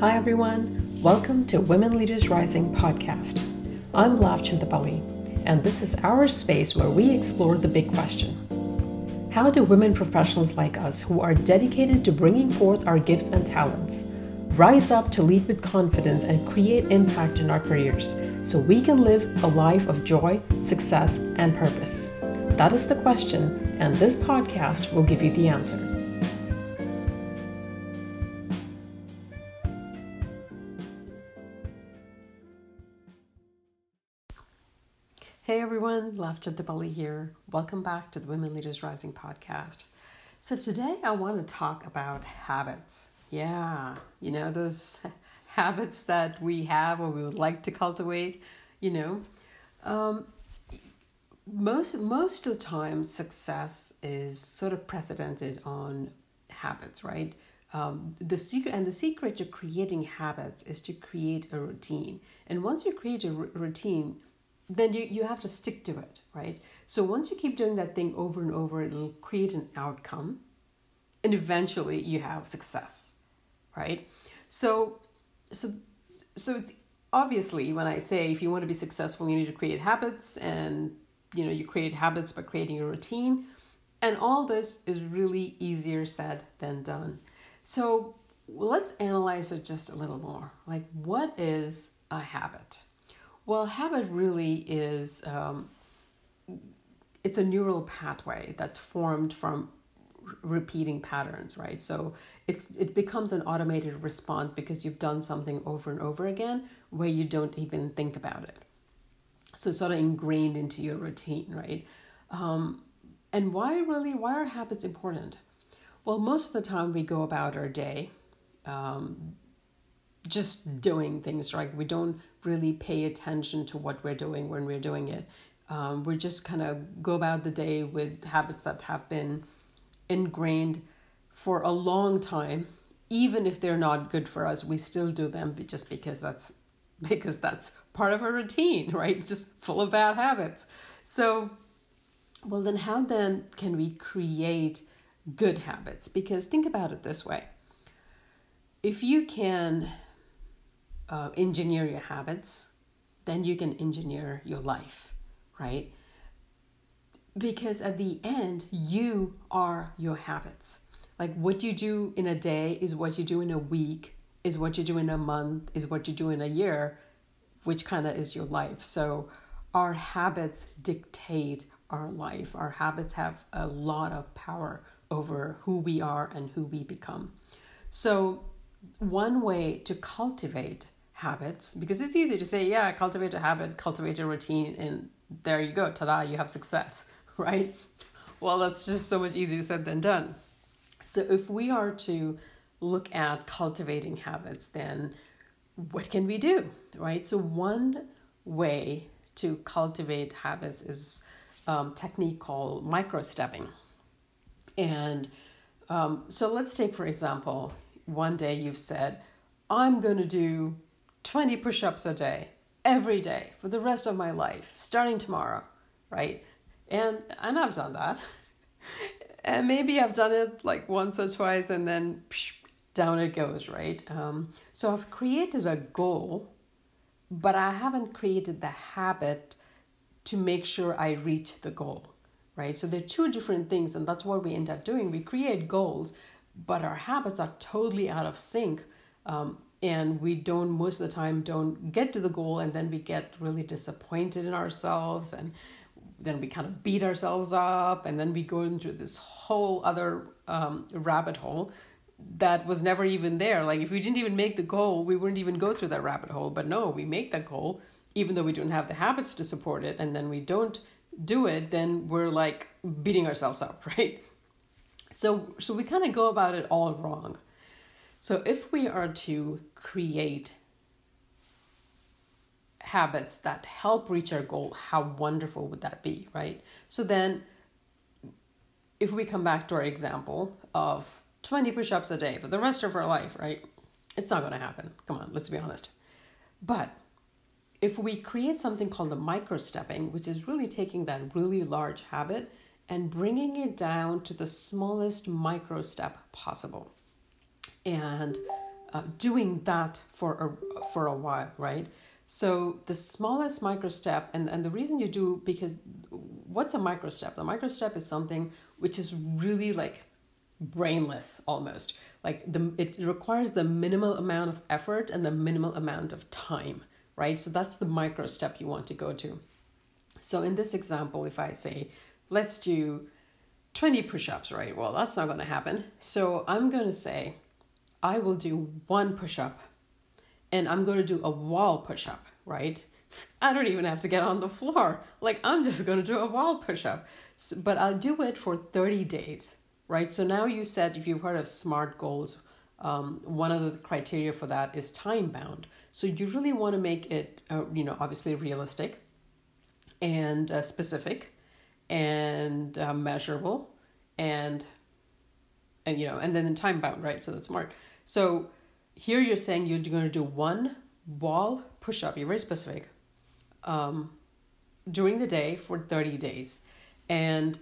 Hi, everyone. Welcome to Women Leaders Rising podcast. I'm Lav Chintapalli, and this is our space where we explore the big question How do women professionals like us, who are dedicated to bringing forth our gifts and talents, rise up to lead with confidence and create impact in our careers so we can live a life of joy, success, and purpose? That is the question, and this podcast will give you the answer. Lav Chintapalli here. Welcome back to the Women Leaders Rising podcast. So today I want to talk about habits. Yeah, you know, those habits that we have or we would like to cultivate, you know. Um, most most of the time success is sort of precedented on habits, right? Um, the secret and the secret to creating habits is to create a routine. And once you create a r- routine, then you, you have to stick to it, right? So once you keep doing that thing over and over, it'll create an outcome and eventually you have success, right? So so so it's obviously when I say if you want to be successful, you need to create habits and you know, you create habits by creating a routine. And all this is really easier said than done. So let's analyze it just a little more. Like what is a habit? Well, habit really is um, it's a neural pathway that's formed from repeating patterns, right? So it's it becomes an automated response because you've done something over and over again where you don't even think about it. So it's sort of ingrained into your routine, right? Um, and why really? Why are habits important? Well, most of the time we go about our day um, just doing things, right? We don't really pay attention to what we're doing when we're doing it. Um, we just kind of go about the day with habits that have been ingrained for a long time. Even if they're not good for us, we still do them just because that's because that's part of our routine, right? Just full of bad habits. So, well, then how then can we create good habits? Because think about it this way: if you can uh, engineer your habits, then you can engineer your life, right? Because at the end, you are your habits. Like what you do in a day is what you do in a week, is what you do in a month, is what you do in a year, which kind of is your life. So our habits dictate our life. Our habits have a lot of power over who we are and who we become. So, one way to cultivate habits because it's easy to say, yeah, cultivate a habit, cultivate a routine, and there you go, ta da, you have success, right? Well, that's just so much easier said than done. So, if we are to look at cultivating habits, then what can we do, right? So, one way to cultivate habits is um, technique called micro stepping. And um, so, let's take, for example, one day you've said, I'm going to do 20 push ups a day, every day, for the rest of my life, starting tomorrow, right? And, and I've done that. and maybe I've done it like once or twice and then psh, down it goes, right? Um, so I've created a goal, but I haven't created the habit to make sure I reach the goal, right? So they're two different things, and that's what we end up doing. We create goals, but our habits are totally out of sync. Um, and we don't most of the time don't get to the goal and then we get really disappointed in ourselves and then we kind of beat ourselves up and then we go into this whole other um, rabbit hole that was never even there. Like if we didn't even make the goal we wouldn't even go through that rabbit hole. But no we make that goal even though we don't have the habits to support it and then we don't do it then we're like beating ourselves up right? So so we kind of go about it all wrong so, if we are to create habits that help reach our goal, how wonderful would that be, right? So, then if we come back to our example of 20 push ups a day for the rest of our life, right? It's not going to happen. Come on, let's be honest. But if we create something called the micro stepping, which is really taking that really large habit and bringing it down to the smallest micro step possible. And uh, doing that for a for a while, right? So the smallest micro step, and, and the reason you do because what's a micro step? The micro step is something which is really like brainless almost. Like the it requires the minimal amount of effort and the minimal amount of time, right? So that's the micro step you want to go to. So in this example, if I say, let's do 20 push-ups, right? Well, that's not going to happen. So I'm going to say, I will do one push-up and I'm going to do a wall push-up, right? I don't even have to get on the floor. Like I'm just going to do a wall push-up. So, but I'll do it for 30 days, right? So now you said if you've heard of SMART goals, um, one of the criteria for that is time bound. So you really want to make it, uh, you know, obviously realistic and uh, specific and uh, measurable and and you know and then time bound right so that's smart so here you're saying you're going to do one wall push up you're very specific. Um, during the day for 30 days. And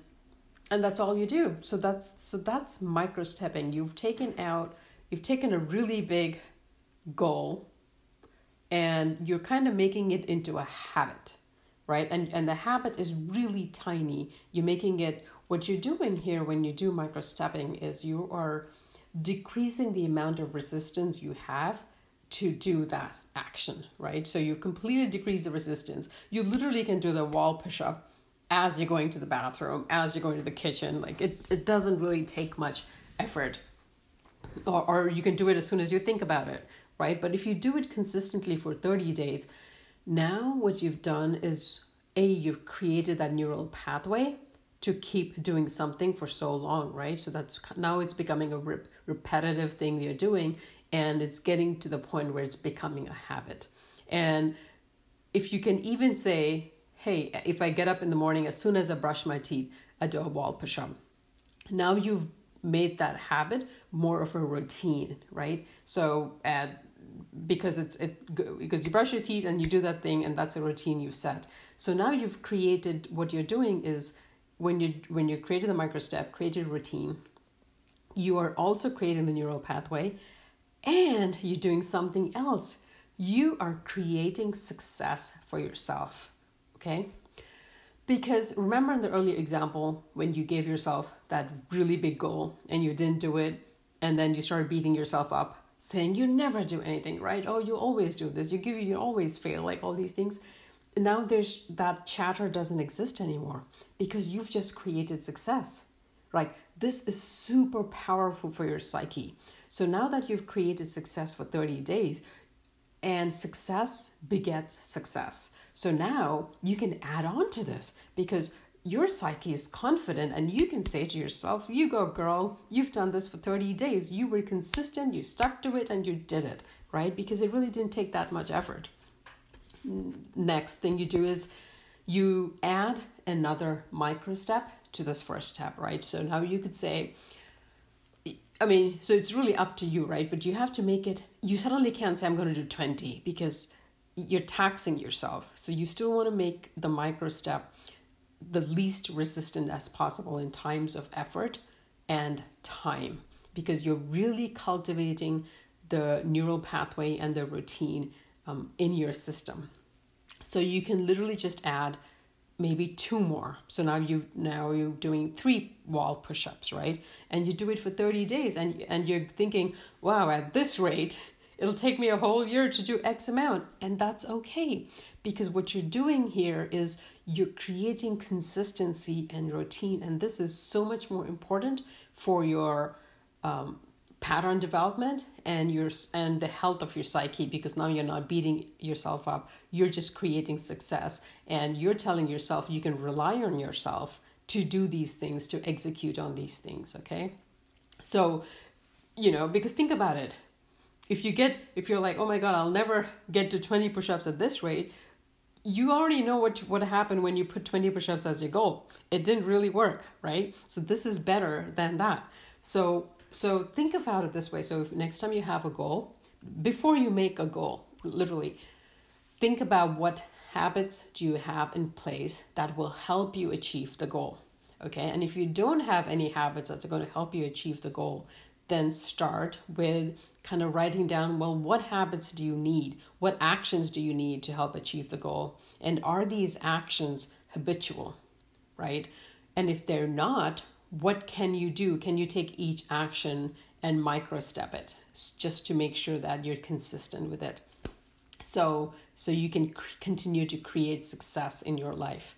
and that's all you do. So that's so that's micro stepping you've taken out you've taken a really big goal and you're kind of making it into a habit right? And and the habit is really tiny. You're making it what you're doing here when you do micro stepping is you are decreasing the amount of resistance you have to do that action right? So you completely decrease the resistance. You literally can do the wall push up as you're going to the bathroom as you're going to the kitchen. Like it, it doesn't really take much effort. Or, or you can do it as soon as you think about it right? But if you do it consistently for 30 days now, what you've done is A, you've created that neural pathway to keep doing something for so long, right? So that's now it's becoming a rep- repetitive thing you're doing, and it's getting to the point where it's becoming a habit. And if you can even say, hey, if I get up in the morning, as soon as I brush my teeth, I do a wall push up. Now you've made that habit more of a routine, right? So at because it's it because you brush your teeth and you do that thing and that's a routine you've set so now you've created what you're doing is when you when you created the micro step created a routine you are also creating the neural pathway and you're doing something else. You are creating success for yourself okay? Because remember in the earlier example when you gave yourself that really big goal and you didn't do it and then you started beating yourself up saying you never do anything right? Oh you always do this. You give you always fail like all these things now there's that chatter doesn't exist anymore because you've just created success right this is super powerful for your psyche so now that you've created success for 30 days and success begets success so now you can add on to this because your psyche is confident and you can say to yourself, You go, girl, you've done this for 30 days. You were consistent, you stuck to it, and you did it, right? Because it really didn't take that much effort. Next thing you do is you add another micro step to this first step, right? So now you could say, I mean, so it's really up to you, right? But you have to make it, you suddenly can't say, I'm going to do 20 because you're taxing yourself. So you still want to make the micro step the least resistant as possible in times of effort and time because you're really cultivating the neural pathway and the routine um, in your system. So you can literally just add maybe two more. So now you now you're doing three wall push-ups, right? And you do it for 30 days and and you're thinking, "Wow, at this rate, it'll take me a whole year to do X amount." And that's okay because what you're doing here is you're creating consistency and routine and this is so much more important for your um, pattern development and your and the health of your psyche because now you're not beating yourself up. You're just creating success and you're telling yourself you can rely on yourself to do these things to execute on these things okay? So you know because think about it. If you get if you're like oh my god i'll never get to 20 push-ups at this rate you already know what what happened when you put 20 push-ups as your goal. It didn't really work right? So this is better than that. So so think about it this way so next time you have a goal before you make a goal literally think about what habits do you have in place that will help you achieve the goal okay and if you don't have any habits that's going to help you achieve the goal then start with kind of writing down well, what habits do you need? What actions do you need to help achieve the goal? And are these actions habitual, right? And if they're not, what can you do? Can you take each action and micro step it just to make sure that you're consistent with it? So, so you can continue to create success in your life.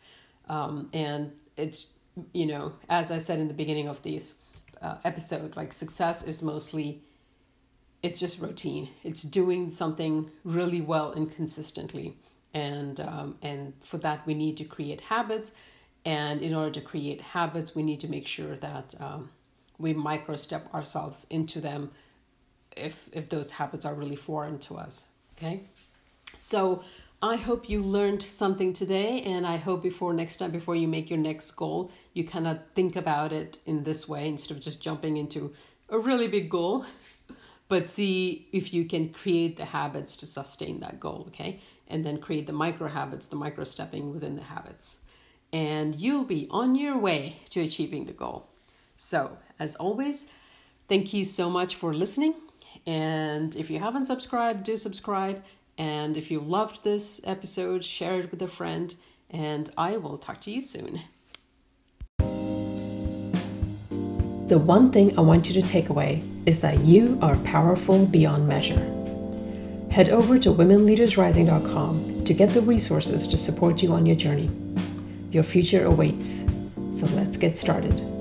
Um, and it's, you know, as I said in the beginning of this uh, episode, like success is mostly it's just routine. It's doing something really well and consistently, and um, and for that we need to create habits, and in order to create habits, we need to make sure that um, we micro step ourselves into them, if if those habits are really foreign to us. Okay, so. I hope you learned something today, and I hope before next time, before you make your next goal, you kind of think about it in this way instead of just jumping into a really big goal but see if you can create the habits to sustain that goal, okay? And then create the micro habits, the micro stepping within the habits. And you'll be on your way to achieving the goal. So, as always, thank you so much for listening. And if you haven't subscribed, do subscribe. And if you loved this episode, share it with a friend. And I will talk to you soon. The one thing I want you to take away is that you are powerful beyond measure. Head over to womenleadersrising.com to get the resources to support you on your journey. Your future awaits, so let's get started.